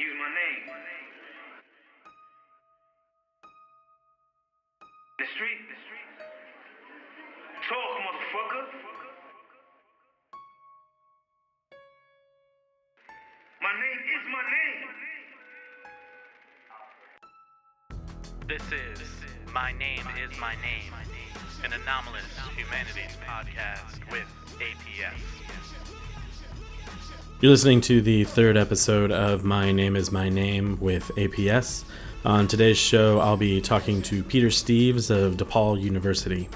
Use my name. The street. Talk, motherfucker. My name is my name. This is My Name is My Name, an anomalous humanities podcast with APS. You're listening to the third episode of My Name is My Name with APS. On today's show, I'll be talking to Peter Steeves of DePaul University.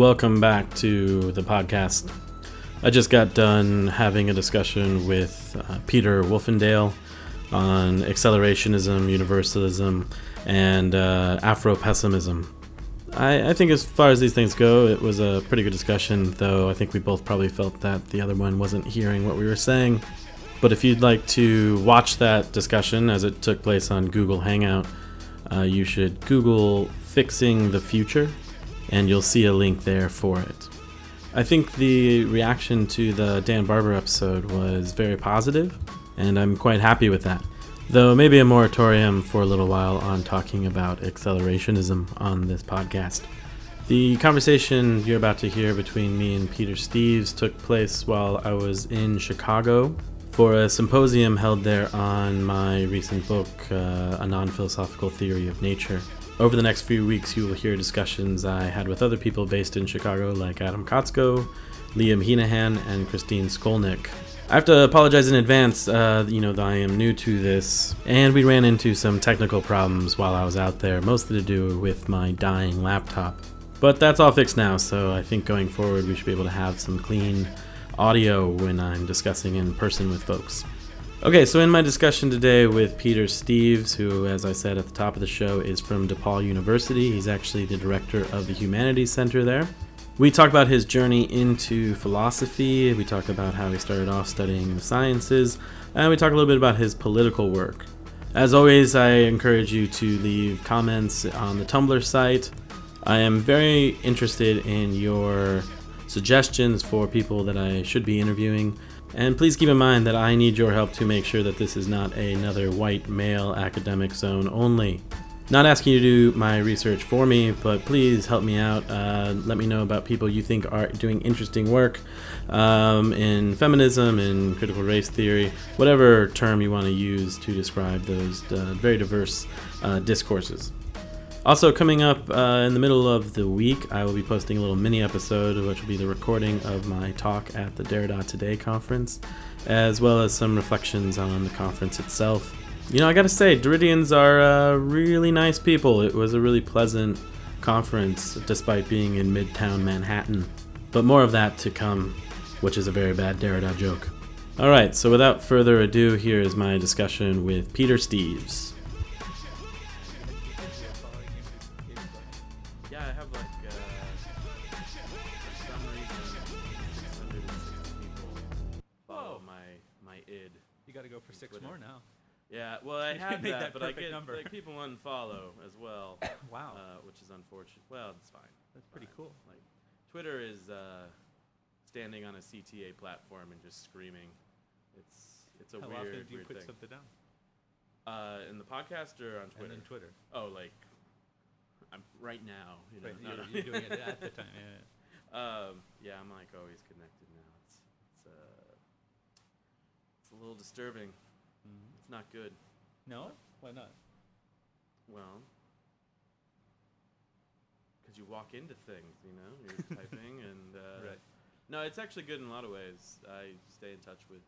Welcome back to the podcast. I just got done having a discussion with uh, Peter Wolfendale on accelerationism, universalism, and uh, Afro pessimism. I, I think, as far as these things go, it was a pretty good discussion, though I think we both probably felt that the other one wasn't hearing what we were saying. But if you'd like to watch that discussion as it took place on Google Hangout, uh, you should Google Fixing the Future, and you'll see a link there for it. I think the reaction to the Dan Barber episode was very positive, and I'm quite happy with that. Though maybe a moratorium for a little while on talking about accelerationism on this podcast. The conversation you're about to hear between me and Peter Steeves took place while I was in Chicago for a symposium held there on my recent book, uh, A Non Philosophical Theory of Nature. Over the next few weeks, you will hear discussions I had with other people based in Chicago, like Adam Kotsko, Liam Heneghan, and Christine Skolnick. I have to apologize in advance, uh, you know, that I am new to this, and we ran into some technical problems while I was out there, mostly to do with my dying laptop. But that's all fixed now, so I think going forward we should be able to have some clean audio when I'm discussing in person with folks. Okay, so in my discussion today with Peter Steeves, who, as I said at the top of the show, is from DePaul University, he's actually the director of the Humanities Center there. We talk about his journey into philosophy, we talk about how he started off studying the sciences, and we talk a little bit about his political work. As always, I encourage you to leave comments on the Tumblr site. I am very interested in your suggestions for people that I should be interviewing. And please keep in mind that I need your help to make sure that this is not another white male academic zone only. Not asking you to do my research for me, but please help me out. Uh, let me know about people you think are doing interesting work um, in feminism, in critical race theory, whatever term you want to use to describe those uh, very diverse uh, discourses. Also, coming up uh, in the middle of the week, I will be posting a little mini episode, which will be the recording of my talk at the Derrida Today conference, as well as some reflections on the conference itself. You know, I gotta say, Derrideans are uh, really nice people. It was a really pleasant conference, despite being in Midtown Manhattan. But more of that to come, which is a very bad Derrida joke. Alright, so without further ado, here is my discussion with Peter Steeves. Well, I had that, that but I get number. like people unfollow as well. Wow. uh, which is unfortunate. Well, it's fine. That's pretty cool. Like, Twitter is uh, standing on a CTA platform and just screaming. It's it's a How weird often do you put thing. something down? Uh, in the podcast or on And Twitter? then Twitter. Oh, like I'm right now. You know, Right, you're, you're doing it at the time. Yeah, yeah. Um, yeah, I'm like always connected now. It's it's uh, it's a little disturbing. Mhm. It's not good. No? Why not? Well, because you walk into things, you know, you're typing, and uh, Right. no, it's actually good in a lot of ways. I stay in touch with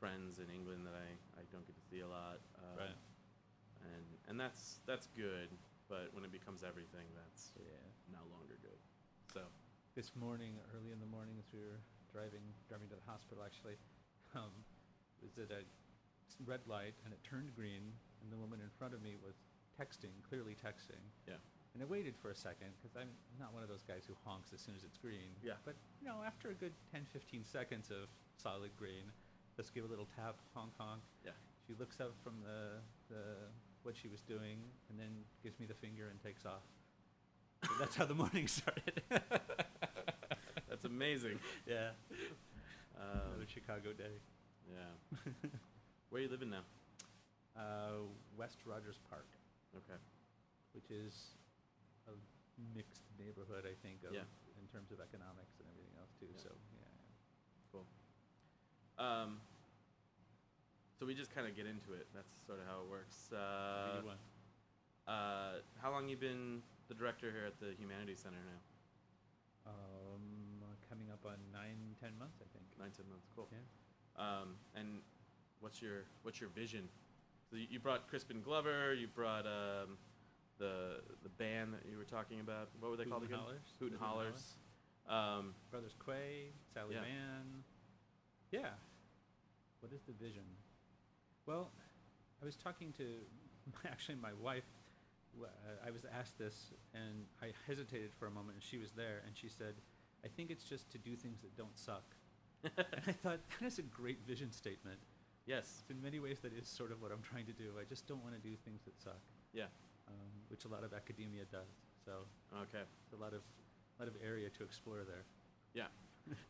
friends in England that I, I don't get to see a lot. Uh, Right. And and that's that's good, but when it becomes everything, that's Yeah. no longer good. So This morning, early in the morning, as we were driving driving to the hospital, actually, um, was at a s- red light and it turned green, and the woman in front of me was texting, clearly texting. yeah, And I waited for a second because I'm not one of those guys who honks as soon as it's green. Yeah. But, you know, after a good 10, 15 seconds of solid green, let's give a little tap, honk, honk. yeah, She looks up from the, the what she was doing and then gives me the finger and takes off. So that's how the morning started. that's amazing. yeah. Um, Another Chicago day. yeah. Where are you living now? Uh, West Rogers Park, Okay. which is a mixed neighborhood, I think, of, Yeah. in terms of economics and everything else too. Yeah. So yeah. Cool. Um, so we just kind of get into it. That's sort of how it works. Uh, uh, how long you been the director here at the Humanities Center now? Um, coming up on nine, ten months, I think. Nine, ten months. Cool. Yeah. Um, and what's your what's your vision? So you, brought Crispin Glover. You brought um, the the band that you were talking about. What were they Hoot called again? Hollers. Hoot and The Hoot Hollers. Um, Brothers Quay, Sally Yeah. Mann. Yeah. What is the vision? Well, I was talking to actually my wife. uh, I was asked this, and I hesitated for a moment, and she was there, and she said, "I think it's just to do things that don't suck." and I thought that is a great vision statement. Yes. In many ways, that is sort of what I'm trying to do. I just don't want to do things that suck, Yeah. um, which a lot of academia does. So Okay. a lot of lot of area to explore there. Yeah.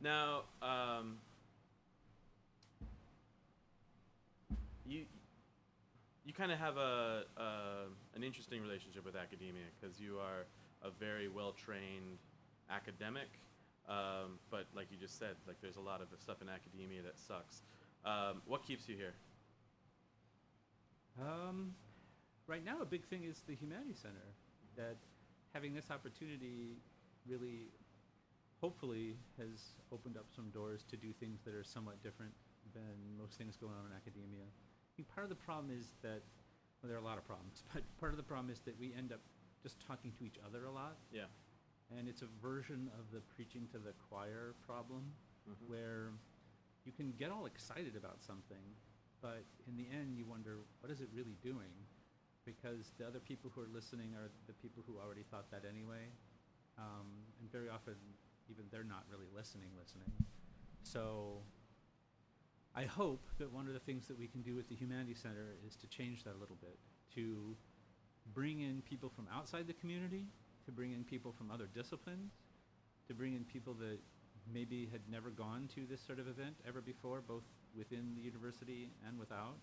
Now, um, you you kind of have a, a an interesting relationship with academia because you are a very well trained academic, um, but like you just said, like there's a lot of stuff in academia that sucks. Um, what keeps you here? Um, right now, a big thing is the Humanity Center. That having this opportunity really, hopefully, has opened up some doors to do things that are somewhat different than most things going on in academia. I think part of the problem is that, well, there are a lot of problems, but part of the problem is that we end up just talking to each other a lot. Yeah. And it's a version of the preaching to the choir problem Mhm. where you can get all excited about something, but in the end, you wonder, what is it really doing? Because the other people who are listening are the people who already thought that anyway. Um, and very often, even they're not really listening, listening. So I hope that one of the things that we can do with the Humanities Center is to change that a little bit, to bring in people from outside the community, to bring in people from other disciplines, to bring in people that maybe had never gone to this sort of event ever before, both within the university and without,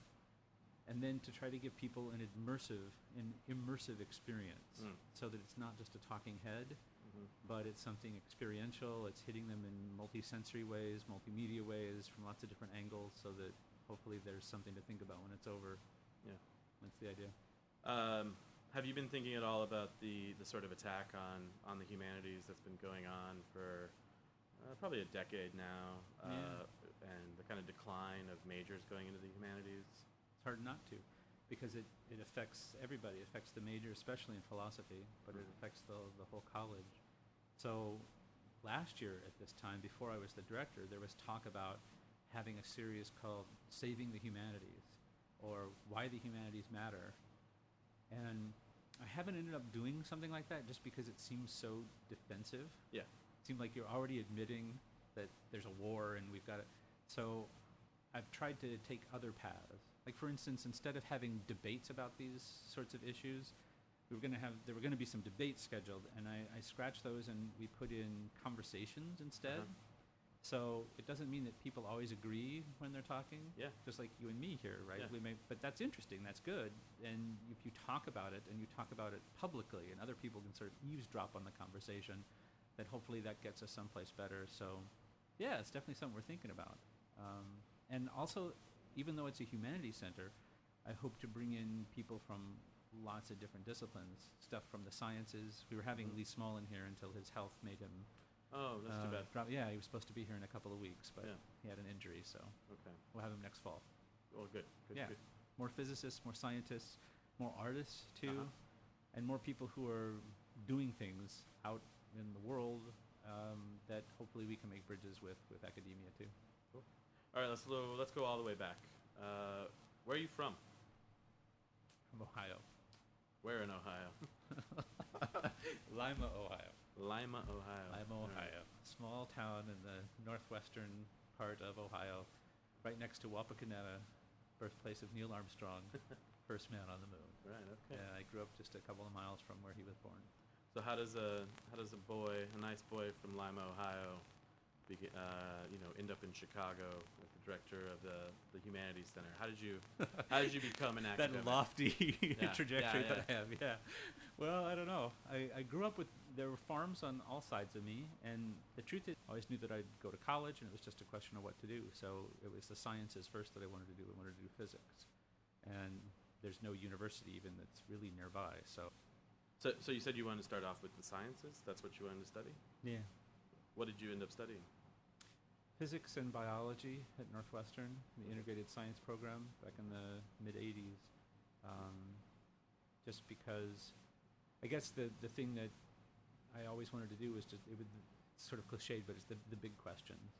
and then to try to give people an immersive, an immersive experience, Mm. so that it's not just a talking head, Mhm. but it's something experiential. It's hitting them in multi-sensory ways, multimedia ways, from lots of different angles, so that hopefully there's something to think about when it's over. Yeah. That's the idea. Um, have you been thinking at all about the, the sort of attack on, on the humanities that's been going on for uh, probably a decade now, uh, Yeah. and the kind of decline of majors going into the humanities? It's hard not to, because it, it affects everybody. It affects the major, especially in philosophy, but it affects the, the whole college. So last year at this time, before I was the director, there was talk about having a series called Saving the Humanities, or Why the Humanities Matter. And I haven't ended up doing something like that just because it seems so defensive. Yeah. Seemed like you're already admitting that there's a war and we've got it. So I've tried to take other paths. Like for instance, instead of having debates about these sorts of issues, we were going to have there were going to be some debates scheduled, and I, I scratched those and we put in conversations instead. Uh-huh. So it doesn't mean that people always agree when they're talking. Yeah. Just like you and me here, right? Yeah. We may, but that's interesting. That's good. And if you talk about it and you talk about it publicly, and other people can sort of eavesdrop on the conversation, then hopefully that gets us someplace better. So, yeah, it's definitely something we're thinking about. Um, and also, even though it's a humanities center, I hope to bring in people from lots of different disciplines, stuff from the sciences. We were having Mhm. Lee Smolin in here until his health made him Oh, that's too Uh, bad. prob- yeah, he was supposed to be here in a couple of weeks, but Yeah. he had an injury, so Okay. we'll have him next fall. Well, good. good yeah, good. more physicists, more scientists, more artists too, Uh-huh. and more people who are doing things out in the world um, that hopefully we can make bridges with with academia too. Cool. All right, let's lo- let's go all the way back. Uh, where are you from? From Ohio, Where in Ohio? Lima, Ohio. Lima, Ohio. Lima, All right. Ohio, small town in the northwestern part of Ohio, right next to Wapakoneta, birthplace of Neil Armstrong, first man on the moon. Right. Okay. Yeah, I grew up just a couple of miles from where he was born. So how does a how does a boy, a nice boy from Lima, Ohio, uh, you know, end up in Chicago as the director of the, the Humanities Center? How did you how did you become an actor? that lofty Yeah, trajectory yeah, that I have. Yeah. Well, I don't know. I, I grew up with there were farms on all sides of me, and the truth is, I always knew that I'd go to college, and it was just a question of what to do. So it was the sciences first that I wanted to do. I wanted to do physics, and there's no university even that's really nearby. So So, so you said you wanted to start off with the sciences. That's what you wanted to study. yeah, What did you end up studying? physics and biology at Northwestern, the integrated science program back in the mid 80s. Um, just because I guess the, the thing that I always wanted to do was just, it would it's sort of cliched, but it's the, the big questions.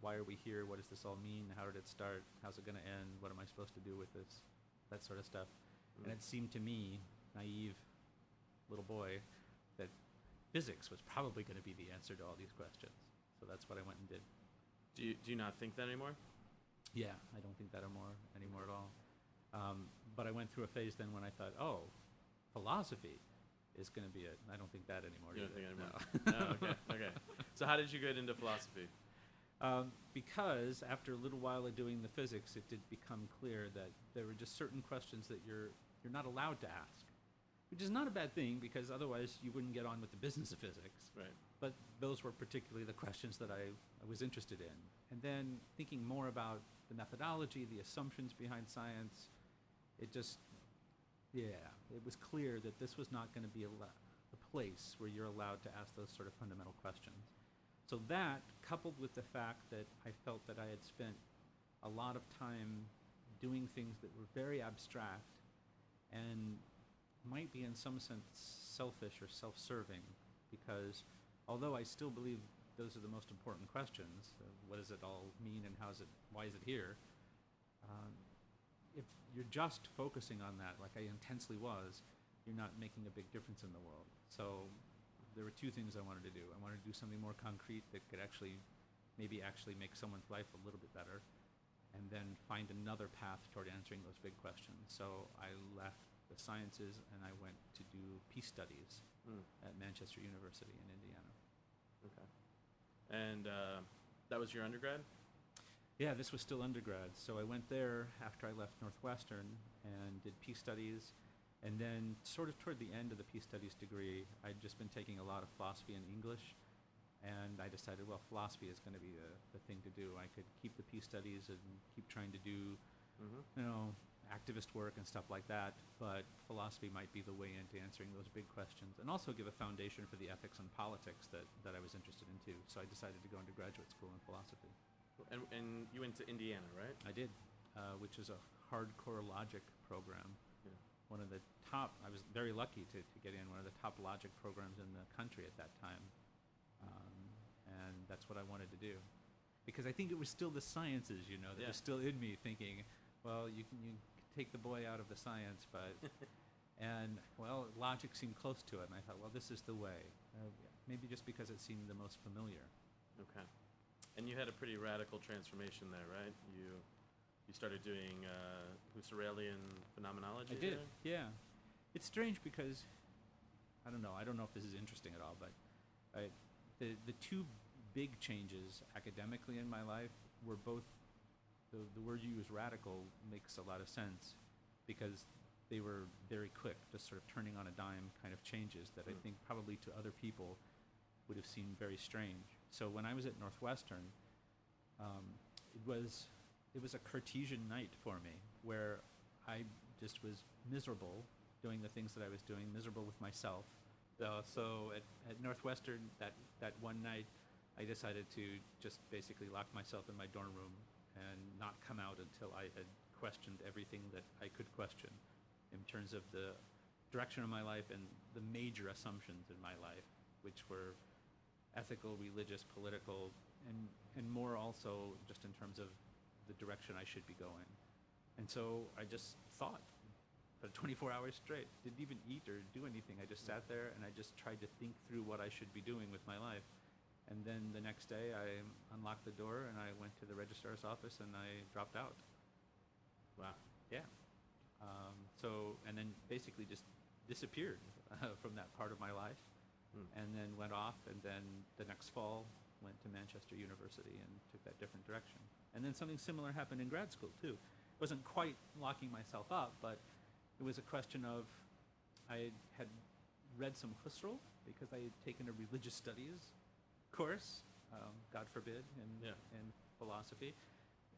Why are we here? What does this all mean? How did it start? How's it going to end? What am I supposed to do with this? That sort of stuff. And Mm. it seemed to me, naive little boy, that physics was probably going to be the answer to all these questions. So that's what I went and did. Do you, do you not think that anymore? Yeah, I don't think that anymore anymore at all. Um, but I went through a phase then when I thought, oh, philosophy is going to be it. I don't think that anymore. You don't either. think anymore? No. oh, okay. Okay. So how did you get into philosophy? Um, because after a little while of doing the physics, it did become clear that there were just certain questions that you're you're not allowed to ask, which is not a bad thing because otherwise you wouldn't get on with the business of physics. Right. But those were particularly the questions that I, I was interested in. And then thinking more about the methodology, the assumptions behind science, it just, yeah, it was clear that this was not going to be a, a place where you're allowed to ask those sort of fundamental questions. So that, coupled with the fact that I felt that I had spent a lot of time doing things that were very abstract and might be in some sense selfish or self-serving because although I still believe those are the most important questions, uh, what does it all mean and how is it, why is it here? Um, if you're just focusing on that, like I intensely was, you're not making a big difference in the world. So there were two things I wanted to do. I wanted to do something more concrete that could actually, maybe actually make someone's life a little bit better, and then find another path toward answering those big questions. So I left sciences and I went to do peace studies Mm. at Manchester University in Indiana. Okay. And uh, that was your undergrad? Yeah, this was still undergrad. So I went there after I left Northwestern and did peace studies. And then, sort of toward the end of the peace studies degree, I'd just been taking a lot of philosophy and English. And I decided, well, philosophy is going to be the, the thing to do. I could keep the peace studies and keep trying to do, Mm-hmm. you know, activist work and stuff like that. But philosophy might be the way into answering those big questions and also give a foundation for the ethics and politics that, that I was interested in too. So I decided to go into graduate school in philosophy. And, and you went to Indiana, right? I did, uh, which is a hardcore logic program. Yeah. One of the top, I was very lucky to, to get in one of the top logic programs in the country at that time. Um, and that's what I wanted to do. Because I think it was still the sciences, you know, that Yeah. was still in me thinking, well, you can, you can take the boy out of the science, but, and, well, logic seemed close to it. And I thought, well, this is the way. Uh, maybe just because it seemed the most familiar. Okay. And you had a pretty radical transformation there, right? You you started doing uh, Husserlian phenomenology. I did. there? Yeah. It's strange because I don't know. I don't know if this is interesting at all, but I, the the two big changes academically in my life were both the the word you use radical makes a lot of sense because they were very quick, just sort of turning on a dime kind of changes that I Mm. think probably to other people would have seemed very strange. So when I was at Northwestern, um, it was it was a Cartesian night for me, where I just was miserable doing the things that I was doing, miserable with myself, So, so at, at Northwestern, that, that one night, I decided to just basically lock myself in my dorm room and not come out until I had questioned everything that I could question in terms of the direction of my life and the major assumptions in my life, which were ethical, religious, political, and, and more also just in terms of the direction I should be going. And so I just thought for 24 hours straight, didn't even eat or do anything. I just sat there and I just tried to think through what I should be doing with my life. And then the next day, I unlocked the door and I went to the registrar's office and I dropped out. Wow. Yeah. Um, so, and then basically just disappeared uh, from that part of my life, Hmm. and then went off. And then the next fall, went to Manchester University and took that different direction. And then something similar happened in grad school too. It wasn't quite locking myself up, but it was a question of I had read some Husserl because I had taken a religious studies course, um, God forbid, in, Yeah. in philosophy.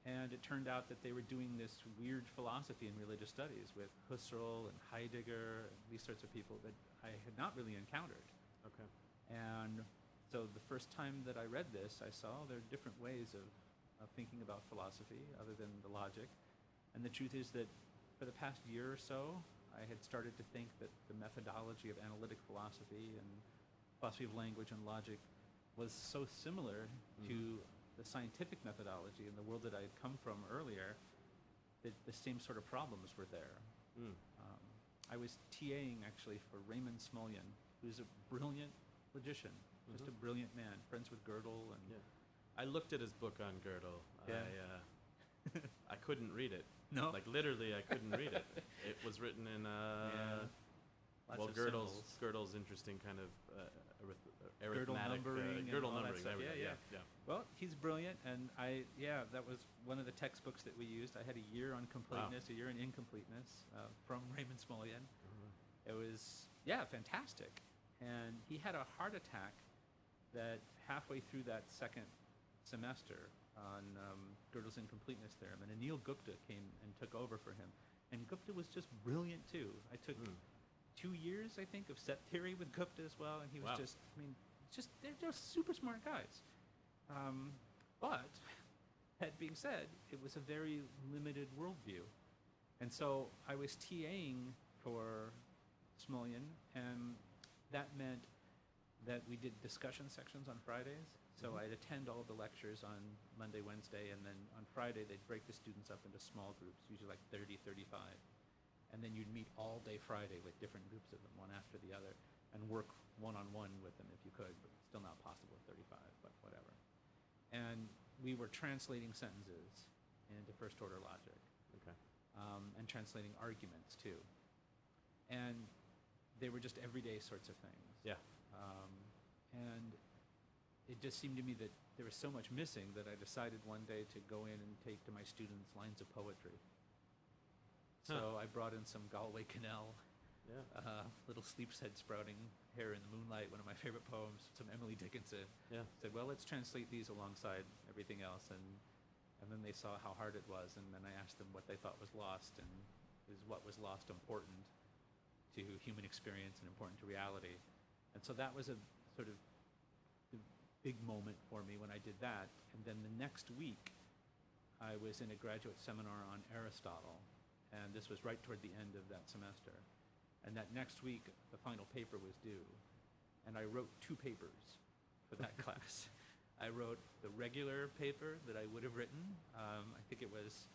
And it turned out that they were doing this weird philosophy in religious studies with Husserl and Heidegger, and these sorts of people that I had not really encountered. Okay. And so the first time that I read this, I saw there are different ways of, of thinking about philosophy other than the logic. And the truth is that for the past year or so, I had started to think that the methodology of analytic philosophy and philosophy of language and logic was so similar to the scientific methodology in the world that I had come from earlier that the same sort of problems were there. Mm. Um, I was TAing actually for Raymond Smullyan, who's a brilliant logician, just a brilliant man, friends with Gödel, and Yeah. I looked at his book on Gödel. Yeah. I, uh, I couldn't read it. No? Like literally, I couldn't read it. It was written in uh, Yeah. Lots well, Gödel's symbols. Gödel's interesting kind of uh, arith- arithmetic, numbering and uh, all that numbering. stuff. there we go. Yeah, yeah, yeah. Well, he's brilliant, and I yeah, that was one of the textbooks that we used. I had a year on completeness, a year on incompleteness uh, from Raymond Smullyan. Mm-hmm. It was yeah, fantastic. And he had a heart attack that halfway through that second semester on um, Gödel's incompleteness theorem, and Anil Gupta came and took over for him. And Gupta was just brilliant too. I took Mm. Two years, I think, of set theory with Gupta as well, and he was Wow. just, I mean, just they're just super smart guys. Um, but that being said, it was a very limited worldview, and so I was TAing for Smullyan, and that meant that we did discussion sections on Fridays. So Mhm. I'd attend all the lectures on Monday, Wednesday, and then on Friday they'd break the students up into small groups, usually like 30, 35. And then you'd meet all day Friday with different groups of them, one after the other, and work one on one with them if you could, but still not possible at 35, but whatever. And we were translating sentences into first order logic Okay. um, and translating arguments too. And they were just everyday sorts of things. Yeah. Um, and it just seemed to me that there was so much missing that I decided one day to go in and take to my students lines of poetry. So I brought in some Galway Kinnell, Yeah. uh, little sleep's head sprouting hair in the moonlight, one of my favorite poems, some Emily Dickinson. Yeah. Said, well, let's translate these alongside everything else, and and then they saw how hard it was, and then I asked them what they thought was lost, and is what was lost important to human experience and important to reality, and so that was a sort of big moment for me when I did that, and then the next week, I was in a graduate seminar on Aristotle, and this was right toward the end of that semester, and that next week the final paper was due, and I wrote two papers for that class. I wrote the regular paper that I would have written. Um, I think it was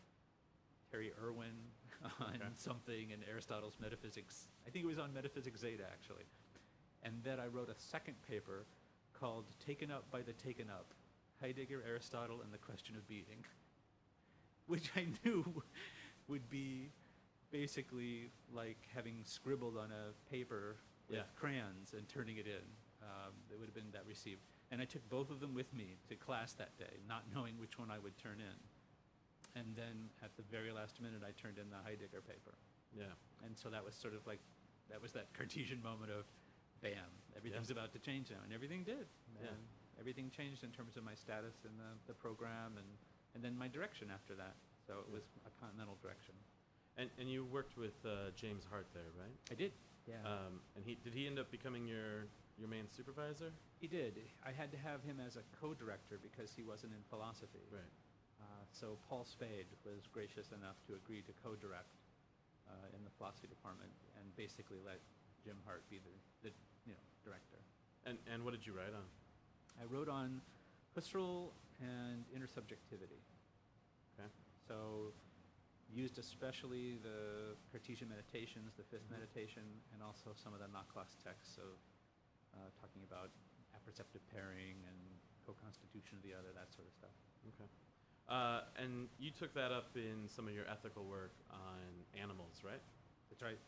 Terry Irwin on Okay. something in Aristotle's Metaphysics. I think it was on Metaphysics Zeta, actually. And then I wrote a second paper called Taken Up by the Taken Up Heidegger, Aristotle, and the Question of Being, which I knew would be basically like having scribbled on a paper with Yeah. crayons and turning it in. Um, it would have been that received. And I took both of them with me to class that day, not knowing which one I would turn in. And then at the very last minute, I turned in the Heidegger paper. Yeah. And so that was sort of like, that was that Cartesian moment of, bam, everything's about to change now. And everything did. Yeah. Everything changed in terms of my status in the, the program and, and then my direction after that. So it was a continental direction. And and you worked with uh, James Hart there, right? I did. Yeah. Um, and he did he end up becoming your your main supervisor? He did. I had to have him as a co-director because he wasn't in philosophy. Right. Uh, so Paul Spade was gracious enough to agree to co-direct uh, in the philosophy department and basically let Jim Hart be the, the you know director. And and what did you write on? I wrote on Husserl and intersubjectivity. Okay. So used especially the Cartesian meditations, the 5th Mhm. meditation, and also some of the Nachlass texts of uh, talking about apperceptive pairing and co-constitution of the other, that sort of stuff. Okay. Uh, and you took that up in some of your ethical work on animals, right? That's right.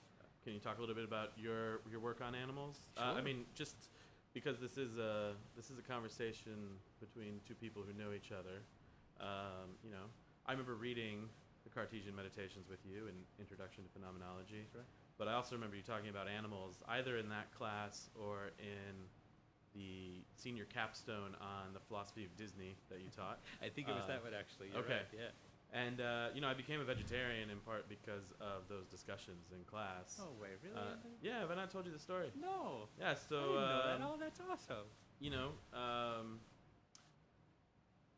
Can you talk a little bit about your your work on animals? Uh, I mean, just because this is a this is a conversation between two people who know each other. Um, you know, I remember reading the Cartesian Meditations with you in Introduction to Phenomenology. right. But I also remember you talking about animals either in that class or in the senior capstone on the philosophy of Disney that you taught. I think it was Uh, that one actually. You're okay. right, Yeah. And uh, you know, I became a vegetarian in part because of those discussions in class. Oh wait, really? Uh, yeah, have I not told you the story? No. Yeah, I so didn't know that. Oh, that's awesome. you know, um,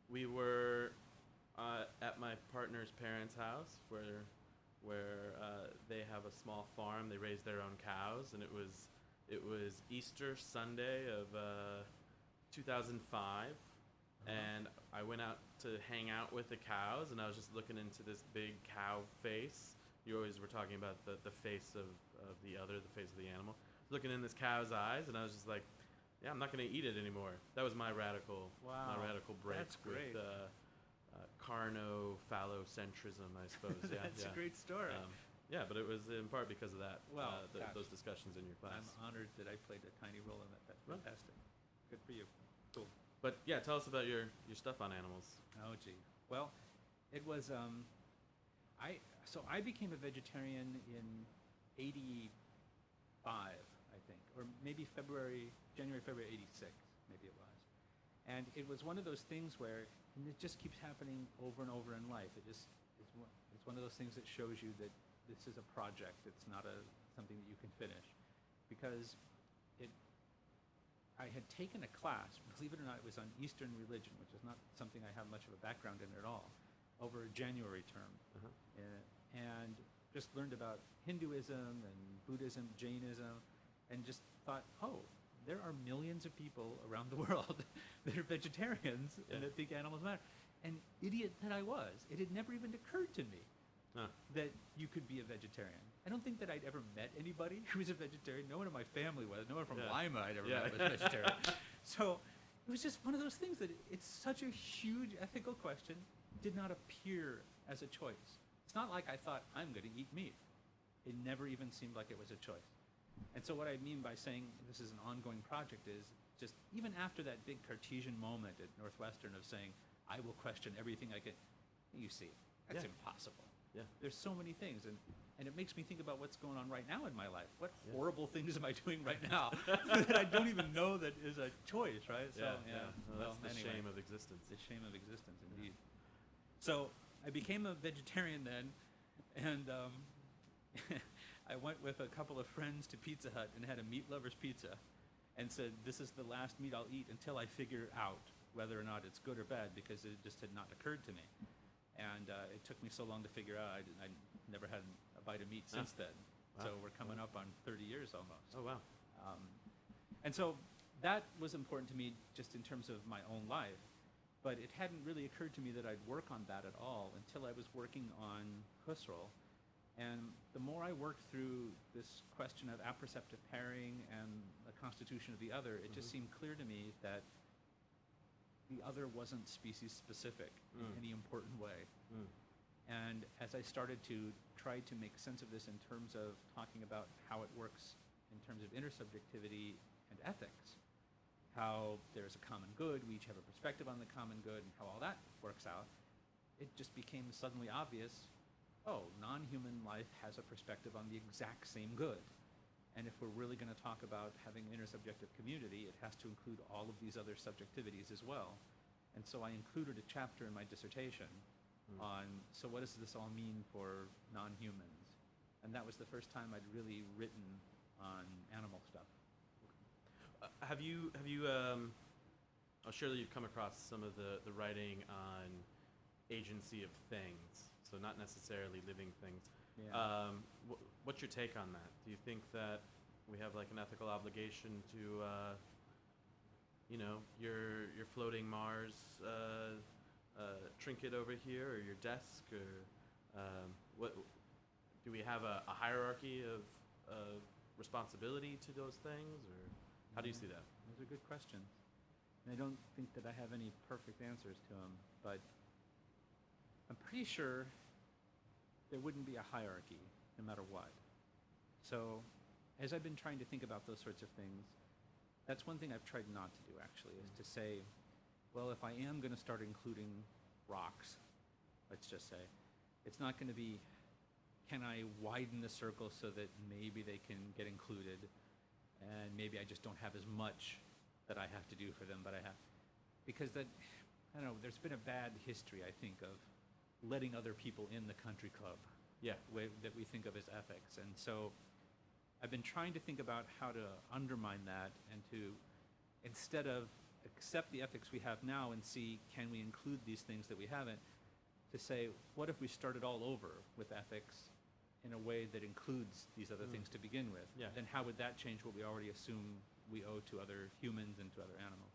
we were uh, at my partner's parents' house where where uh, they have a small farm. They raise their own cows, and it was it was Easter Sunday of uh, 2005, and I went out to hang out with the cows, and I was just looking into this big cow face. You always were talking about the, the face of, of the other, the face of the animal. Looking in this cow's eyes, and I was just like, yeah, I'm not going to eat it anymore. That was my radical, Wow, my radical break that's great. with uh, uh, carnophallocentrism, I suppose. Yeah, that's yeah. a great story. Um, yeah, but it was in part because of that. Well, uh, th- gosh. those discussions in your class. I'm honored that I played a tiny role in that. That's Well. fantastic. Good for you. Cool. But yeah, tell us about your, your stuff on animals. Oh, gee. Well, it was. Um, I so I became a vegetarian in '85, I think, or maybe February, January, February '86, maybe it was. And it was one of those things where and it just keeps happening over and over in life. It just it's one, it's one of those things that shows you that this is a project. It's not a something that you can finish, because it I had taken a class, believe it or not, it was on Eastern religion, which is not something I have much of a background in at all, over a January term. Uh-huh. Uh, and just learned about Hinduism and Buddhism, Jainism, and just thought, oh, there are millions of people around the world that are vegetarians Yeah. and that think animals matter. And idiot that I was, it had never even occurred to me Huh. that you could be a vegetarian. I don't think that I'd ever met anybody who was a vegetarian. No one in my family was. No one from Yeah. Lima I'd ever Yeah. met was a vegetarian. so it was just one of those things that it's such a huge ethical question, did not appear as a choice. It's not like I thought, I'm going to eat meat. It never even seemed like it was a choice. And so what I mean by saying this is an ongoing project is just even after that big Cartesian moment at Northwestern of saying, I will question everything I can, you see, that's Yeah. impossible Yeah. there's so many things and and it makes me think about what's going on right now in my life what Yeah. horrible things am i doing right now that i don't even know that is a choice right so yeah, yeah, yeah. Well, well, that's the anyway, shame of existence. the shame of existence indeed so i became a vegetarian then and um, i went with a couple of friends to pizza hut and had a meat lovers pizza and said this is the last meat i'll eat until i figure out whether or not it's good or bad because it just had not occurred to me and uh, it took me so long to figure out. I, I never had a bite of meat since then. Wow. So we're coming up on 30 years almost. Oh wow. Um, and so that was important to me just in terms of my own life. But it hadn't really occurred to me that I'd work on that at all until I was working on Husserl. And the more I worked through this question of apperceptive pairing and the constitution of the other, it just Mhm. seemed clear to me that the other wasn't species specific in Mm. any important way. Mm. And as I started to try to make sense of this in terms of talking about how it works in terms of intersubjectivity and ethics, how there's a common good, we each have a perspective on the common good, and how all that works out, it just became suddenly obvious oh, non human life has a perspective on the exact same good. And if we're really going to talk about having intersubjective community, it has to include all of these other subjectivities as well. And so I included a chapter in my dissertation Mm. on so what does this all mean for non-humans? And that was the first time I'd really written on animal stuff. Uh, have you have you um, oh, surely you've come across some of the, the writing on agency of things, so not necessarily living things. Yeah. Um, wh- what's your take on that? Do you think that we have like an ethical obligation to, uh, you know, your your floating Mars uh, uh, trinket over here, or your desk, or um, what? Do we have a, a hierarchy of of responsibility to those things, or how do you see that? Those are good questions. And I don't think that I have any perfect answers to them, but I'm pretty sure there wouldn't be a hierarchy no matter what. So, as I've been trying to think about those sorts of things, that's one thing I've tried not to do actually, is to say, well, if I am going to start including rocks, let's just say, it's not going to be, can I widen the circle so that maybe they can get included? and maybe I just don't have as much that I have to do for them, but I have because that I don't know. There's been a bad history, I think, of letting other people in the country club Yeah. way, that we think of as ethics, and so I've been trying to think about how to undermine that and to instead of accept the ethics we have now and see can we include these things that we haven't to say what if we started all over with ethics in a way that includes these other mm. things to begin with Yeah. then how would that change what we already assume we owe to other humans and to other animals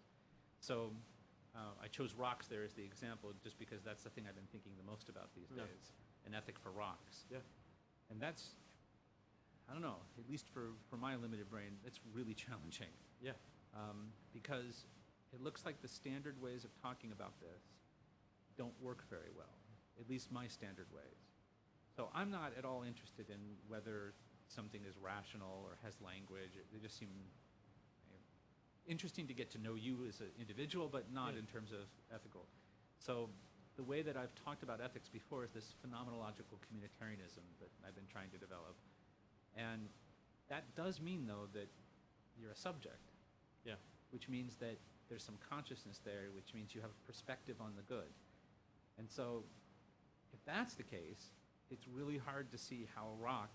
so uh, i chose rocks there as the example just because that's the thing i've been thinking the most about these Yeah. days an ethic for rocks Yeah. and that's i don't know at least for, for my limited brain, that's really challenging Yeah. um, because it looks like the standard ways of talking about this don't work very well, at least my standard ways. So I'm not at all interested in whether something is rational or has language. They just seem interesting to get to know you as an individual, but not Yeah. in terms of ethical. So the way that I've talked about ethics before is this phenomenological communitarianism that I've been trying to develop. And that does mean, though, that you're a subject Yeah. which means that there's some consciousness there, which means you have a perspective on the good. And so, if that's the case, it's really hard to see how a rock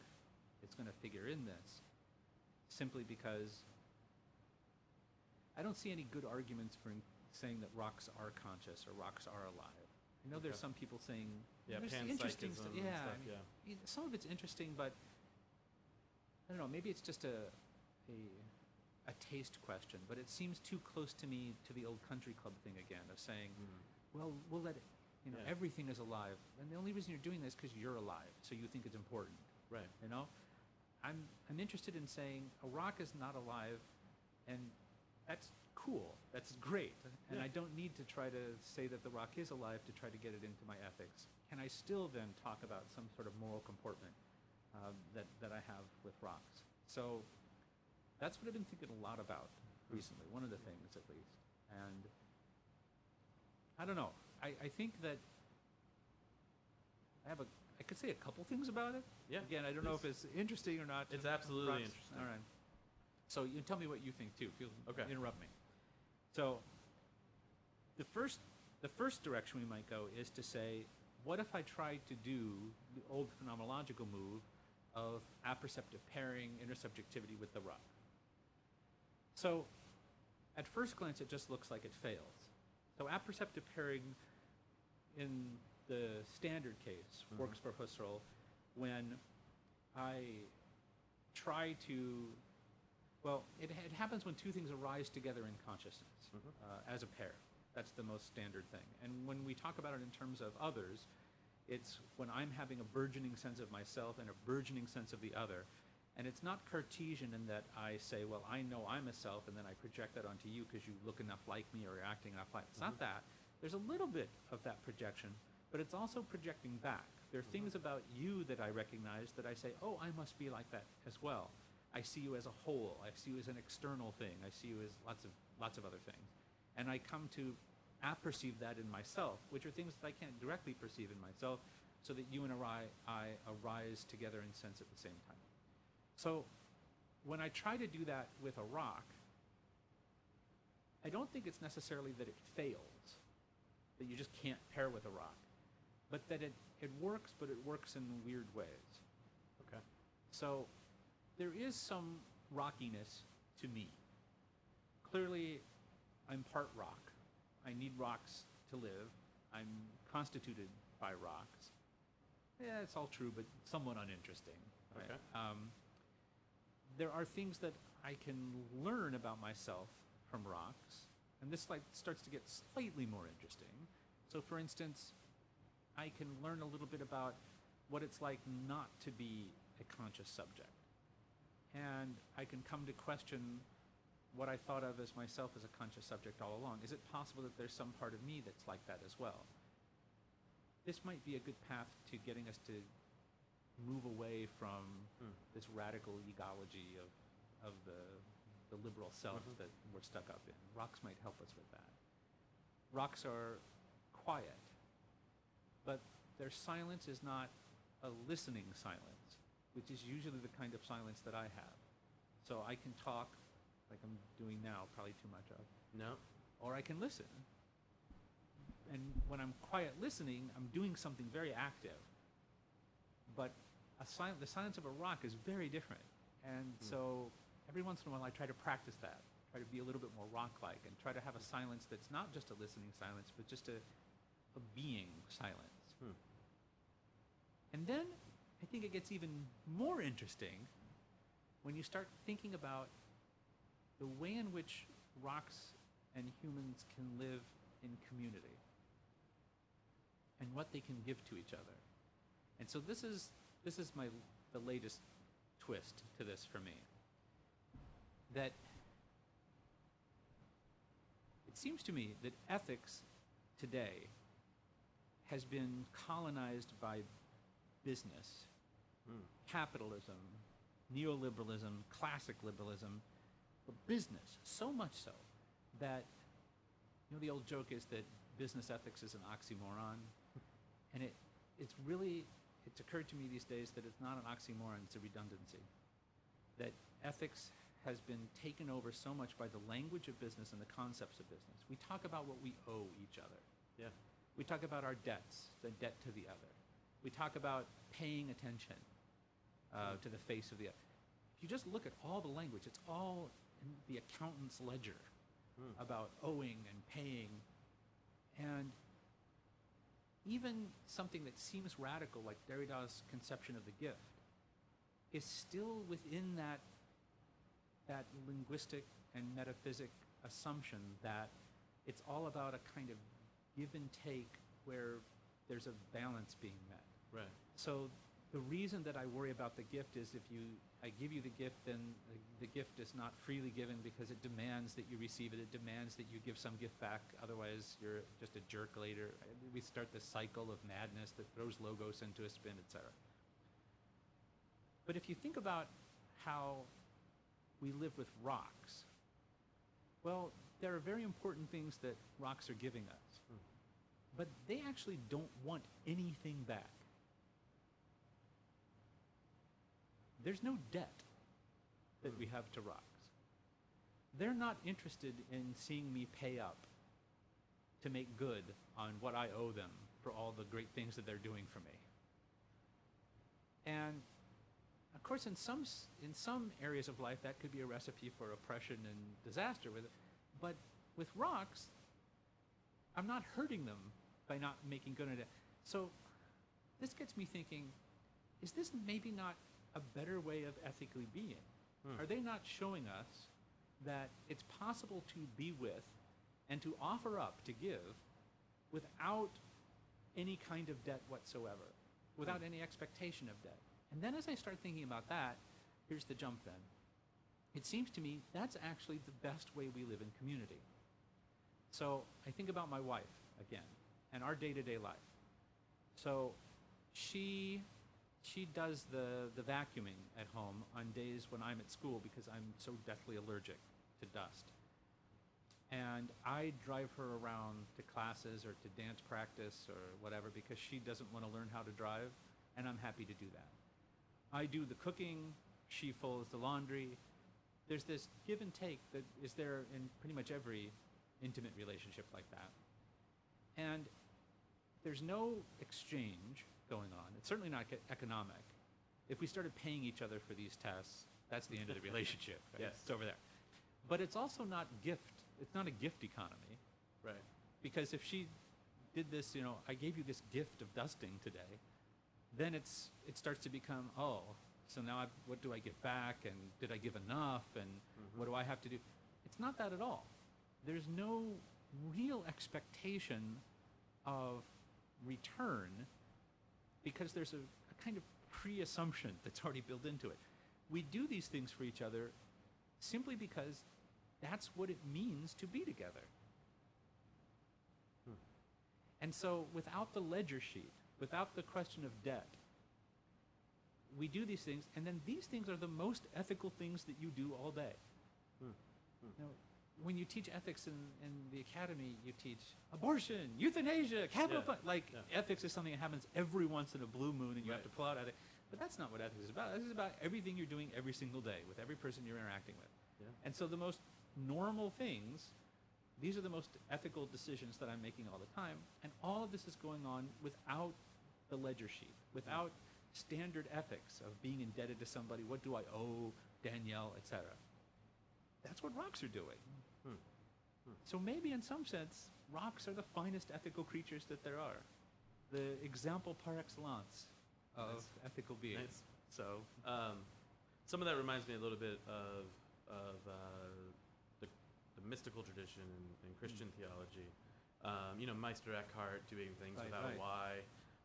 is going to figure in this, simply because I don't see any good arguments for saying that rocks are conscious or rocks are alive. I know there's some people saying Yeah, there's interesting stuff. Yeah, stuff, I mean, yeah. you know, some of it's interesting, but I don't know. Maybe it's just a a a taste question, but it seems too close to me to the old country club thing again of saying, hmm. well, we'll let it. You know, Yeah. everything is alive, and the only reason you're doing this because you're alive, so you think it's important. Right. You know, I'm I'm interested in saying a rock is not alive, and that's cool. That's great. And Yeah. I don't need to try to say that the rock is alive to try to get it into my ethics. Can I still then talk about some sort of moral comportment um, that that I have with rocks? So that's what I've been thinking a lot about recently. One of the things, at least, and I don't know. I, I think that I have a. I could say a couple things about it. Yeah, Again, I don't know if it's interesting or not. It's absolutely rocks. interesting. All right. So you tell me what you think too. Feel Okay. interrupt me. So the first the first direction we might go is to say, what if I tried to do the old phenomenological move of apperceptive pairing, intersubjectivity with the rock? So at first glance, it just looks like it fails. So apperceptive pairing in the standard case works mm-hmm. for Husserl when I try to, well, it, it happens when two things arise together in consciousness mm-hmm. uh, as a pair. That's the most standard thing. And when we talk about it in terms of others, it's when I'm having a burgeoning sense of myself and a burgeoning sense of the other. And it's not Cartesian in that I say, well, I know I'm a self, and then I project that onto you because you look enough like me or you're acting enough like. It's not mm-hmm. that. There's a little bit of that projection, but it's also projecting back. There are mm-hmm. things about you that I recognize that I say, oh, I must be like that as well. I see you as a whole. I see you as an external thing. I see you as lots of lots of other things, and I come to apperceive that in myself, which are things that I can't directly perceive in myself, so that you and I, I arise together in sense at the same time. So, when I try to do that with a rock, I don't think it's necessarily that it fails, that you just can't pair with a rock, but that it, it works, but it works in weird ways. Okay. So there is some rockiness to me. Clearly, I'm part rock. I need rocks to live. I'm constituted by rocks. Yeah, it's all true, but somewhat uninteresting. right? Okay. Um, there are things that I can learn about myself from rocks, and this like starts to get slightly more interesting. So, for instance, I can learn a little bit about what it's like not to be a conscious subject, and I can come to question what I thought of as myself as a conscious subject all along. Is it possible that there's some part of me that's like that as well? This might be a good path to getting us to move away from hmm. this radical egology of, of the, the liberal self mm-hmm. that we're stuck up in. Rocks might help us with that. Rocks are quiet, but their silence is not a listening silence, which is usually the kind of silence that I have. So I can talk like I'm doing now, probably too much of, No. or I can listen. And when I'm quiet listening, I'm doing something very active. But a sil- the silence of a rock is very different. And so every once in a while, I try to practice that, try to be a little bit more rock like, and try to have a silence that's not just a listening silence, but just a, a being silence. Hmm. And then I think it gets even more interesting when you start thinking about the way in which rocks and humans can live in community and what they can give to each other. And so this is this is my the latest twist to this for me. That it seems to me that ethics today has been colonized by business, capitalism, neoliberalism, classic liberalism, but business, so much so that you know the old joke is that business ethics is an oxymoron, and it it's really it's occurred to me these days that it's not an oxymoron; it's a redundancy. That ethics has been taken over so much by the language of business and the concepts of business. We talk about what we owe each other. Yeah. We talk about our debts, the debt to the other. We talk about paying attention uh, to the face of the. If you just look at all the language, it's all in the accountant's ledger about owing and paying. And even something that seems radical, like Derrida's conception of the gift, is still within that, that linguistic and metaphysic assumption that it's all about a kind of give and take where there's a balance being met. Right. So the reason that I worry about the gift is if you I give you the gift, then the, the gift is not freely given because it demands that you receive it. It demands that you give some gift back. Otherwise, you're just a jerk later. We start this cycle of madness that throws logos into a spin, etc. But if you think about how we live with rocks, well, there are very important things that rocks are giving us. Hmm. But they actually don't want anything back. There's no debt that we have to rocks. They're not interested in seeing me pay up to make good on what I owe them for all the great things that they're doing for me. And of course, in some in some areas of life, that could be a recipe for oppression and disaster. With it, but with rocks, I'm not hurting them by not making good on it. So this gets me thinking: Is this maybe not a better way of ethically being? Hmm. Are they not showing us that it's possible to be with and to offer up, to give, without any kind of debt whatsoever, without hmm. any expectation of debt? And then as I start thinking about that, here's the jump then. It seems to me that's actually the best way we live in community. So I think about my wife again and our day to day life. So she she does the, the vacuuming at home on days when I'm at school because I'm so deathly allergic to dust. And I drive her around to classes or to dance practice or whatever because she doesn't want to learn how to drive, and I'm happy to do that. I do the cooking, she folds the laundry. There's this give and take that is there in pretty much every intimate relationship like that. And there's no exchange going on. It's certainly not economic. If we started paying each other for these tests, That's the end of the relationship. right? Yes. It's over there. But it's also not gift. It's not a gift economy Right. because if she did this, you know, I gave you this gift of dusting today, then it's it starts to become oh, so now I, what do I get back, and did I give enough, and mm-hmm. what do I have to do? It's not that at all. There's no real expectation of return because there's a, a kind of pre-assumption that's already built into it. We do these things for each other simply because that's what it means to be together. Hmm. And so, without the ledger sheet, without the question of debt, we do these things, and then these things are the most ethical things that you do all day. Hmm. Hmm. You know, when you teach ethics in, in the academy, you teach abortion, euthanasia, capital Yeah, pun- Like, yeah. ethics is something that happens every once in a blue moon, and you have to pull out ethics. But that's not what ethics is about. This is about everything you're doing every single day with every person you're interacting with. Yeah. And so the most normal things, these are the most ethical decisions that I'm making all the time. And all of this is going on without the ledger sheet, without standard ethics of being indebted to somebody. What do I owe Danielle, etc. That's what rocks are doing. Hmm. So maybe in some sense, rocks are the finest ethical creatures that there are. The example par excellence of Nice. ethical beings. Nice. So Um, some of that reminds me a little bit of of uh, the, the mystical tradition in, in Christian theology. Um, you know, Meister Eckhart doing things Right, without right. a why,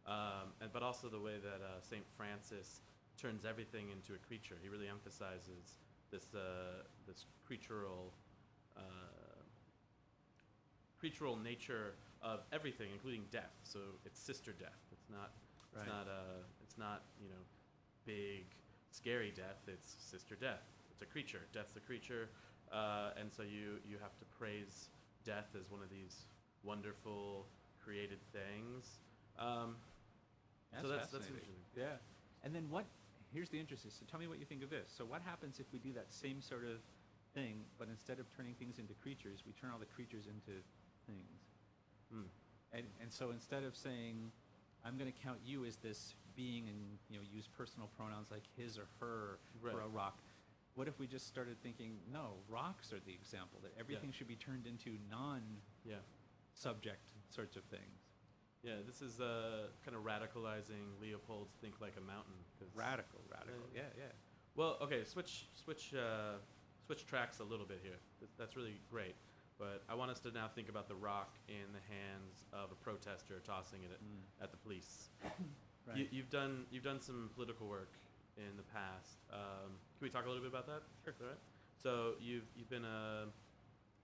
um, and but also the way that uh, Saint Francis turns everything into a creature. He really emphasizes this uh, this creatural. Uh, creatural nature of everything, including death. So it's sister death. It's not. It's Right. not. Uh, it's not. You know, big, scary death. It's sister death. It's a creature. Death's a creature, uh, and so you you have to praise death as one of these wonderful created things. Um, That's so that's that's interesting. Yeah. And then what? Here's the interesting. So tell me what you think of this. So what happens if we do that same sort of thing, but instead of turning things into creatures, we turn all the creatures into things? Hmm. And and so instead of saying, I'm going to count you as this being and you know use personal pronouns like his or her for a rock. What if we just started thinking, no, rocks are the example that everything should be turned into non-subject Yeah. sorts of things. Yeah. This is uh, kind of radicalizing Leopold's "Think Like a Mountain." 'cause- Radical, radical. Yeah. Yeah, yeah. Well, okay, switch switch uh, switch tracks a little bit here. That's really great. But I want us to now think about the rock in the hands of a protester tossing it at, Mm. at the police. Right. You, you've done you've done some political work in the past. Um, can we talk a little bit about that? Sure. All right. So you've you've been a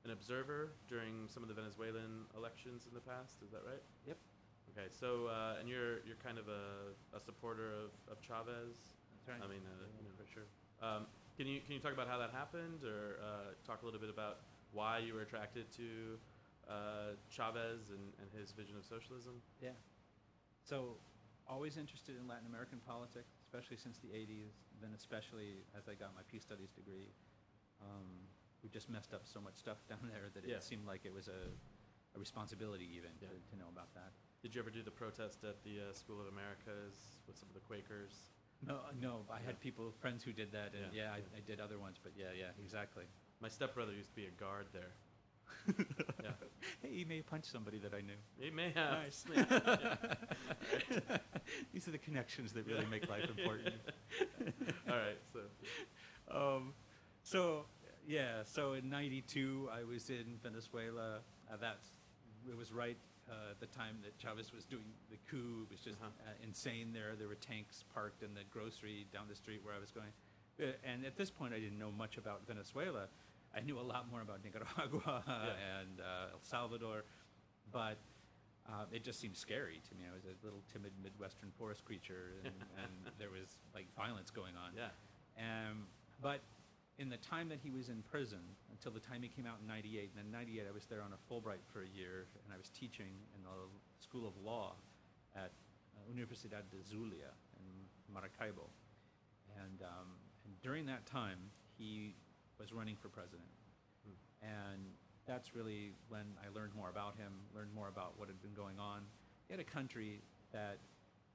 an observer during some of the Venezuelan elections in the past. Is that right? Yep. Okay. So uh, and you're you're kind of a, a supporter of, of Chavez. That's right. I mean, uh, you know, for sure. Um, can you can you talk about how that happened, or uh, talk a little bit about why you were attracted to uh, Chavez and, and his vision of socialism? Yeah. So, always interested in Latin American politics, especially since the 80s, then especially as I got my peace studies degree. Um, we just messed up so much stuff down there that Yeah. it seemed like it was a, a responsibility even Yeah. to, to know about that. Did you ever do the protest at the uh, School of Americas with some of the Quakers? No, no, I Yeah. had people, friends who did that, and Yeah, yeah, I, yeah. I did other ones, but yeah, yeah, exactly. My stepbrother used to be a guard there. Yeah. Hey, he may punch somebody that I knew. He may have. Nice. Yeah. These are the connections that really make life important. All right. So Um, so yeah, so in '92 I was in Venezuela. Uh, that's it was right uh, at the time that Chavez was doing the coup. It was just Uh-huh. uh, insane there. There were tanks parked in the grocery down the street where I was going. Uh, and at this point, I didn't know much about Venezuela. I knew a lot more about Nicaragua and uh, El Salvador, but uh, it just seemed scary to me. I was a little timid Midwestern forest creature, and, and there was like violence going on. yeah. Um, but in the time that he was in prison, until the time he came out in '98, and then '98 I was there on a Fulbright for a year, and I was teaching in the School of Law at uh, Universidad de Zulia in Maracaibo. And, um, during that time, he was running for president. Hmm. And that's really when I learned more about him, learned more about what had been going on. He had a country that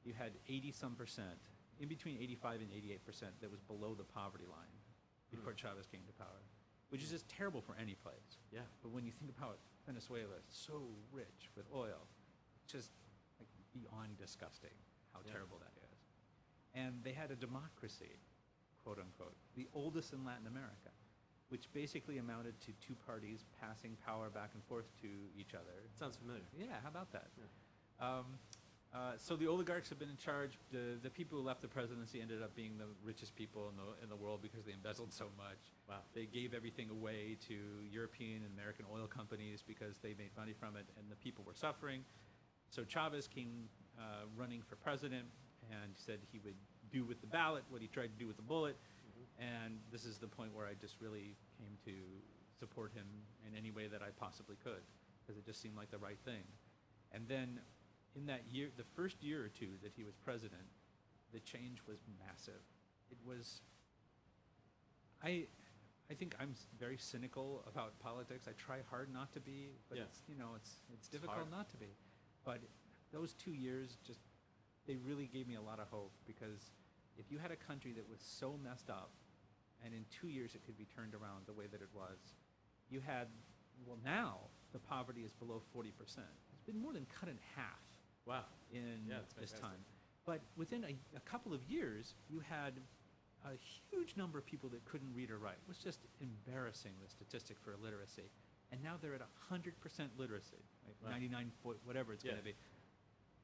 you had 80 some percent, in between 85 and 88 percent, that was below the poverty line. Hmm. before Chavez came to power, which is just terrible for any place. Yeah. But when you think about Venezuela, it's so rich with oil, just like beyond disgusting how Yeah. terrible that is. And they had a democracy, quote unquote, the oldest in Latin America, which basically amounted to two parties passing power back and forth to each other. Sounds familiar. Yeah, how about that? Um, uh, so the oligarchs have been in charge. The, the people who left the presidency ended up being the richest people in the, in the world because they embezzled so much. Wow. They gave everything away to European and American oil companies because they made money from it, and the people were suffering. So Chavez came uh, running for president and said he would do with the ballot what he tried to do with the bullet. Mm-hmm. And this is the point where I just really came to support him in any way that I possibly could because it just seemed like the right thing. And then in that year, the first year or two that he was president, the change was massive. It was. I, I think I'm very cynical about politics. I try hard not to be, but Yeah. it's, you know, it's it's It's difficult hard. not to be. But those two years just, they really gave me a lot of hope because if you had a country that was so messed up, and in two years it could be turned around the way that it was, you had, well, now the poverty is below 40%. It's been more than cut in half Wow. in Yeah, this time. But within a, a couple of years, you had a huge number of people that couldn't read or write. It was just embarrassing, the statistic for illiteracy. And now they're at 100% literacy, right? Wow. 99 point whatever it's Yeah. going to be.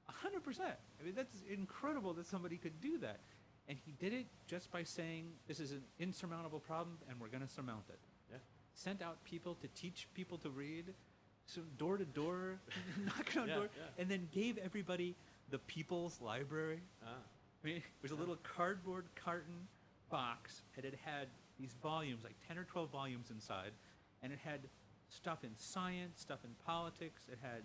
100%. I mean, that's incredible that somebody could do that. And he did it just by saying, this is an insurmountable problem and we're going to surmount it Yeah. sent out people to teach people to read, so door to door, knocking on Yeah, door, yeah. and then gave everybody the People's Library. Ah. I mean, it was a little cardboard carton box, and it had these volumes, like 10 or 12 volumes inside, and it had stuff in science, stuff in politics, it had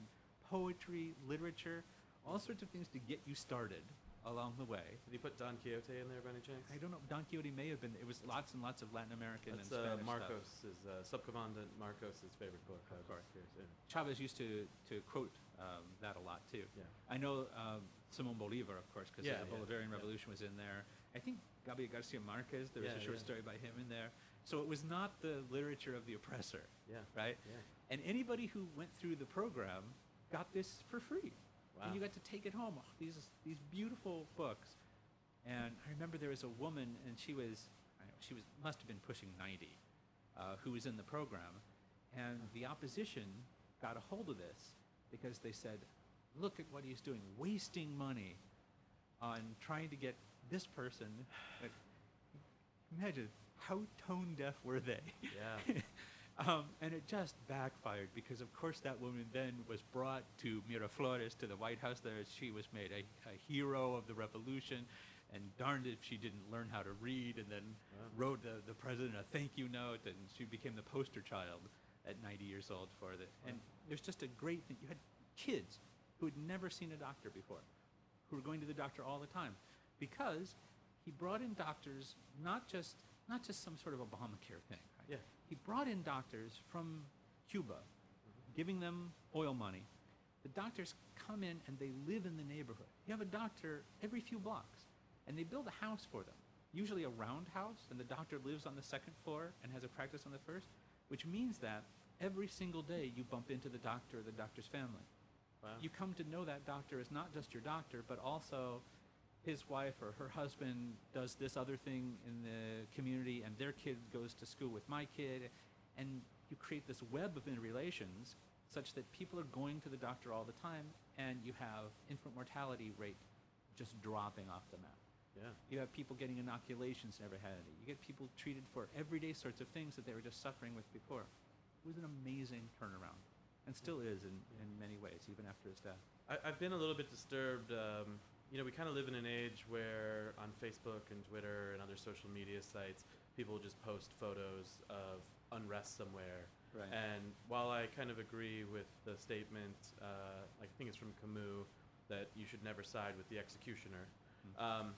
poetry, literature, all sorts of things to get you started along the way. Did he put Don Quixote in there by any chance? I don't know, Don Quixote may have been, it was lots and lots of Latin American That's and uh, Spanish stuff. Marcos, is uh, Subcommandant Marcos' favorite book. I was course. yeah. Chavez used to, to quote um, that a lot too. Yeah. I know um, Simon Bolivar, of course, because Yeah, the Bolivarian yeah. Revolution was in there. I think Gabriel Garcia Marquez, there was a short story by him in there. So it was not the literature of the oppressor, Yeah. right? Yeah. And anybody who went through the program got this for free. Wow. And you got to take it home. Oh, these, these beautiful books. And I remember there was a woman, and she was, I know, she was must have been pushing 90, uh, who was in the program. And the opposition got a hold of this because they said, look at what he's doing, wasting money on trying to get this person. Like, imagine how tone deaf were they? Yeah. um, and it just backfired because, of course, that woman then was brought to Miraflores, to the White House. There, she was made a, a hero of the revolution, and darned if she didn't learn how to read, and then wrote the, the president a thank you note, and she became the poster child at 90 years old for it. And it was just a great thing. You had kids who had never seen a doctor before, who were going to the doctor all the time, because he brought in doctors not just not just some sort of Obamacare thing. Right? Yeah. He brought in doctors from Cuba, giving them oil money. The doctors come in and they live in the neighborhood. You have a doctor every few blocks, and they build a house for them, usually a round house, and the doctor lives on the second floor and has a practice on the first, which means that every single day you bump into the doctor or the doctor's family. Wow. You come to know that doctor as not just your doctor, but also his wife or her husband does this other thing in the community, and their kid goes to school with my kid, and you create this web of interrelations such that people are going to the doctor all the time, and you have infant mortality rate just dropping off the map. Yeah. You have people getting inoculations never had any. You get people treated for everyday sorts of things that they were just suffering with before. It was an amazing turnaround, and still is in, in many ways, even after his death. I, I've been a little bit disturbed. Um, you know, we kind of live in an age where on Facebook and Twitter and other social media sites, people just post photos of unrest somewhere. Right. And while I kind of agree with the statement, uh, like I think it's from Camus, that you should never side with the executioner. Um,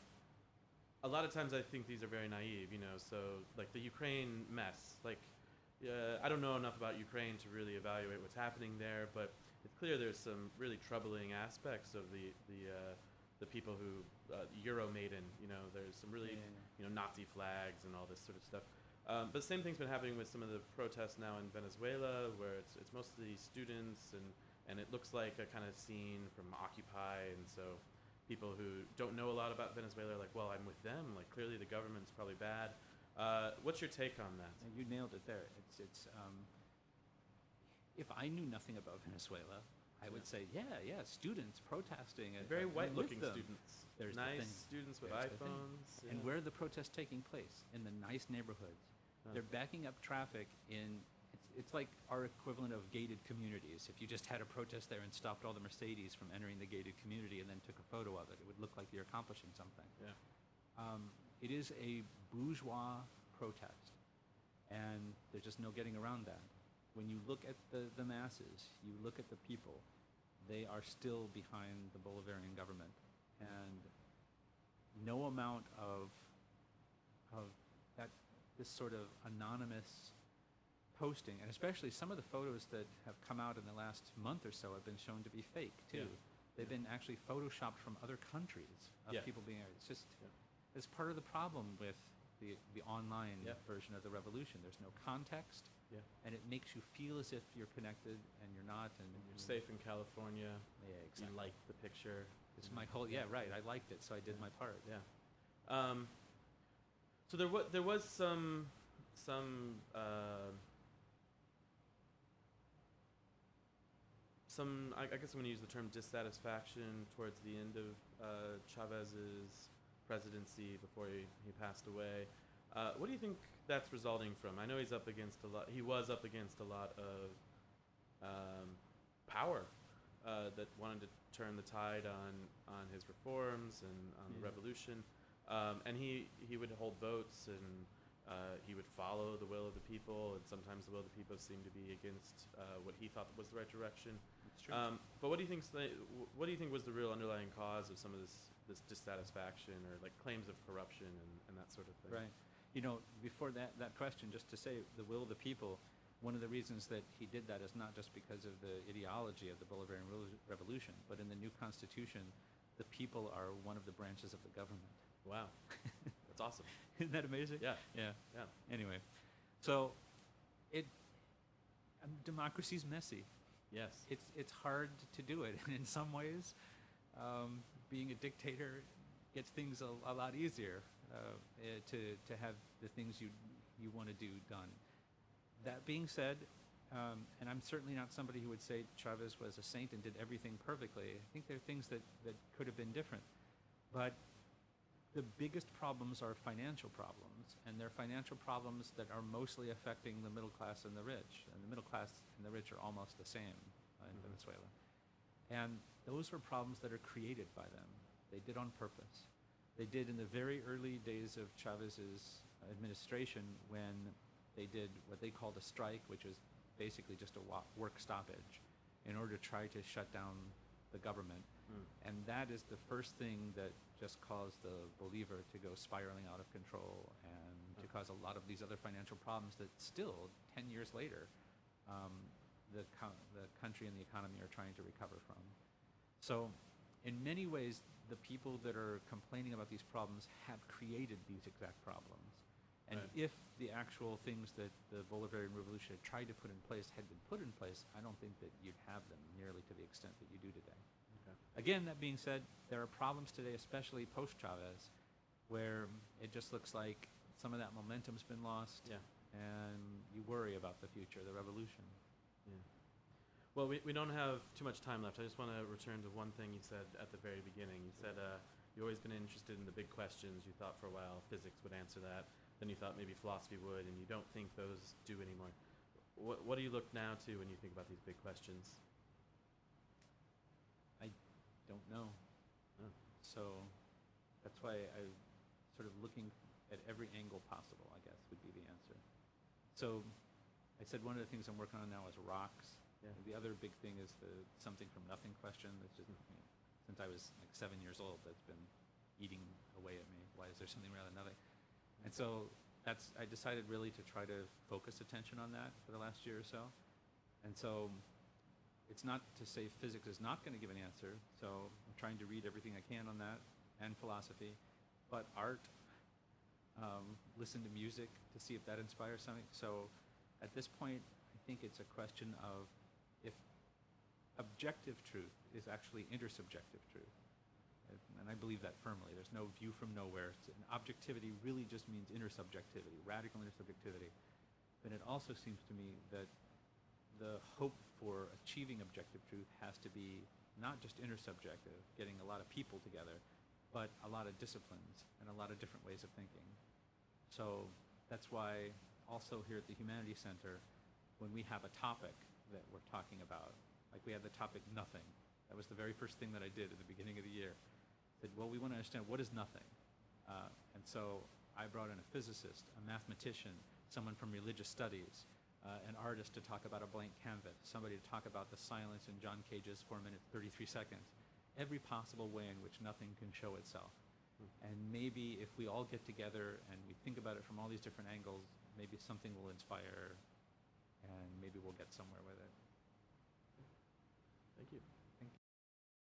a lot of times I think these are very naive, you know. So like the Ukraine mess, like uh, I don't know enough about Ukraine to really evaluate what's happening there, but it's clear there's some really troubling aspects of the the uh, the people who uh, Euromaidan, you know. There's some really Yeah, you know Nazi flags and all this sort of stuff. Um, but the same thing's been happening with some of the protests now in Venezuela, where it's it's mostly students and and it looks like a kind of scene from Occupy, and so people who don't know a lot about Venezuela are like, well, I'm with them. Like clearly the government's probably bad. Uh, what's your take on that? You nailed it there. It's it's. Um, if I knew nothing about Venezuela, I would say, yeah, yeah, students protesting. and- Very with white-looking students. There's nice thing. students with There's the iPhones. And where are the protests taking place? In the nice neighborhoods. Huh. They're backing up traffic in. It's, it's like our equivalent of gated communities. If you just had a protest there and stopped all the Mercedes from entering the gated community and then took a photo of it, it would look like you're accomplishing something. Yeah. Um, it is a bourgeois protest, and there's just no getting around that. When you look at the, the masses, you look at the people, they are still behind the Bolivarian government, and no amount of of that this sort of anonymous posting, and especially some of the photos that have come out in the last month or so have been shown to be fake too. Yeah. They've been actually photoshopped from other countries of Yeah. people being. It's just Yeah. it's part of the problem with the the online version of the revolution. There's no context, Yeah. and it makes you feel as if you're connected and you're not. And You're safe in California. Yeah, exactly. You like the picture. It's my whole. Yeah, right. I liked it, so I did my part. Yeah. Um, so there was there was some some uh, some I, I guess I'm going to use the term dissatisfaction towards the end of uh, Chavez's presidency before he, he passed away. Uh, what do you think that's resulting from? I know he's up against a lot. He was up against a lot of um, power uh, that wanted to turn the tide on on his reforms and on the revolution. Um, and he he would hold votes and uh, he would follow the will of the people. And sometimes the will of the people seemed to be against uh, what he thought was the right direction. It's true. Um, but what do you think? What do you think was the real underlying cause of some of this this dissatisfaction or like claims of corruption and, and that sort of thing? Right. You know, before that, that question, just to say the will of the people, one of the reasons that he did that is not just because of the ideology of the Bolivarian Revolution, but in the new constitution, the people are one of the branches of the government. Wow, that's awesome. Isn't that amazing? Yeah. Yeah. Yeah. Anyway, so it um, democracy's messy. Yes. It's it's hard to do it, and in some ways, um, being a dictator gets things a, a lot easier uh, eh, to to have the things you you want to do done. That being said, um, and I'm certainly not somebody who would say Chavez was a saint and did everything perfectly. I think there are things that, that could have been different. But the biggest problems are financial problems, and they're financial problems that are mostly affecting the middle class and the rich. And the middle class and the rich are almost the same in Mhm. Venezuela. And those were problems that are created by them. They did on purpose. They did in the very early days of Chavez's administration when they did what they called a strike, which was basically just a work stoppage, in order to try to shut down the government. Mm. And that is the first thing that just caused the Bolivar to go spiraling out of control and to cause a lot of these other financial problems that still, 10 years later, um, the, co- the country and the economy are trying to recover from. So, in many ways, the people that are complaining about these problems have created these exact problems. And Right. if the actual things that the Bolivarian Revolution had tried to put in place had been put in place, I don't think that you'd have them nearly to the extent that you do today. Okay. Again, that being said, there are problems today, especially post Chavez, where it just looks like some of that momentum's been lost, Yeah. and you worry about the future, the revolution. Yeah. Well, we, we don't have too much time left. I just want to return to one thing you said at the very beginning. You said uh, you've always been interested in the big questions. You thought for a while physics would answer that. Then you thought maybe philosophy would, and you don't think those do anymore. What, what do you look now to when you think about these big questions? I don't know. Oh. So that's why I sort of looking at every angle possible, I guess, would be the answer. So I said one of the things I'm working on now is rocks. Yeah. The other big thing is the something from nothing question. That's just you know, since I was like seven years old, that's been eating away at me. Why is there something rather than nothing? And so that's I decided really to try to focus attention on that for the last year or so. And so it's not to say physics is not going to give an answer. So I'm trying to read everything I can on that and philosophy. But art, um, listen to music to see if that inspires something. So at this point, I think it's a question of objective truth is actually intersubjective truth. And- And I believe that firmly. There's no view from nowhere. And objectivity really just means intersubjectivity, radical intersubjectivity. But it also seems to me that the hope for achieving objective truth has to be not just intersubjective, getting a lot of people together, but a lot of disciplines and a lot of different ways of thinking. So that's why also here at the Humanities Center, when we have a topic that we're talking about, like we had the topic nothing. That was the very first thing that I did at the beginning of the year. Said, well, we want to understand what is nothing. Uh, and so I brought in a physicist, a mathematician, someone from religious studies, uh, an artist to talk about a blank canvas, somebody to talk about the silence in John Cage's 4 minutes 33 seconds. Every possible way in which nothing can show itself. And maybe if we all get together and we think about it from all these different angles, maybe something will inspire and maybe we'll get somewhere with it. Thank you.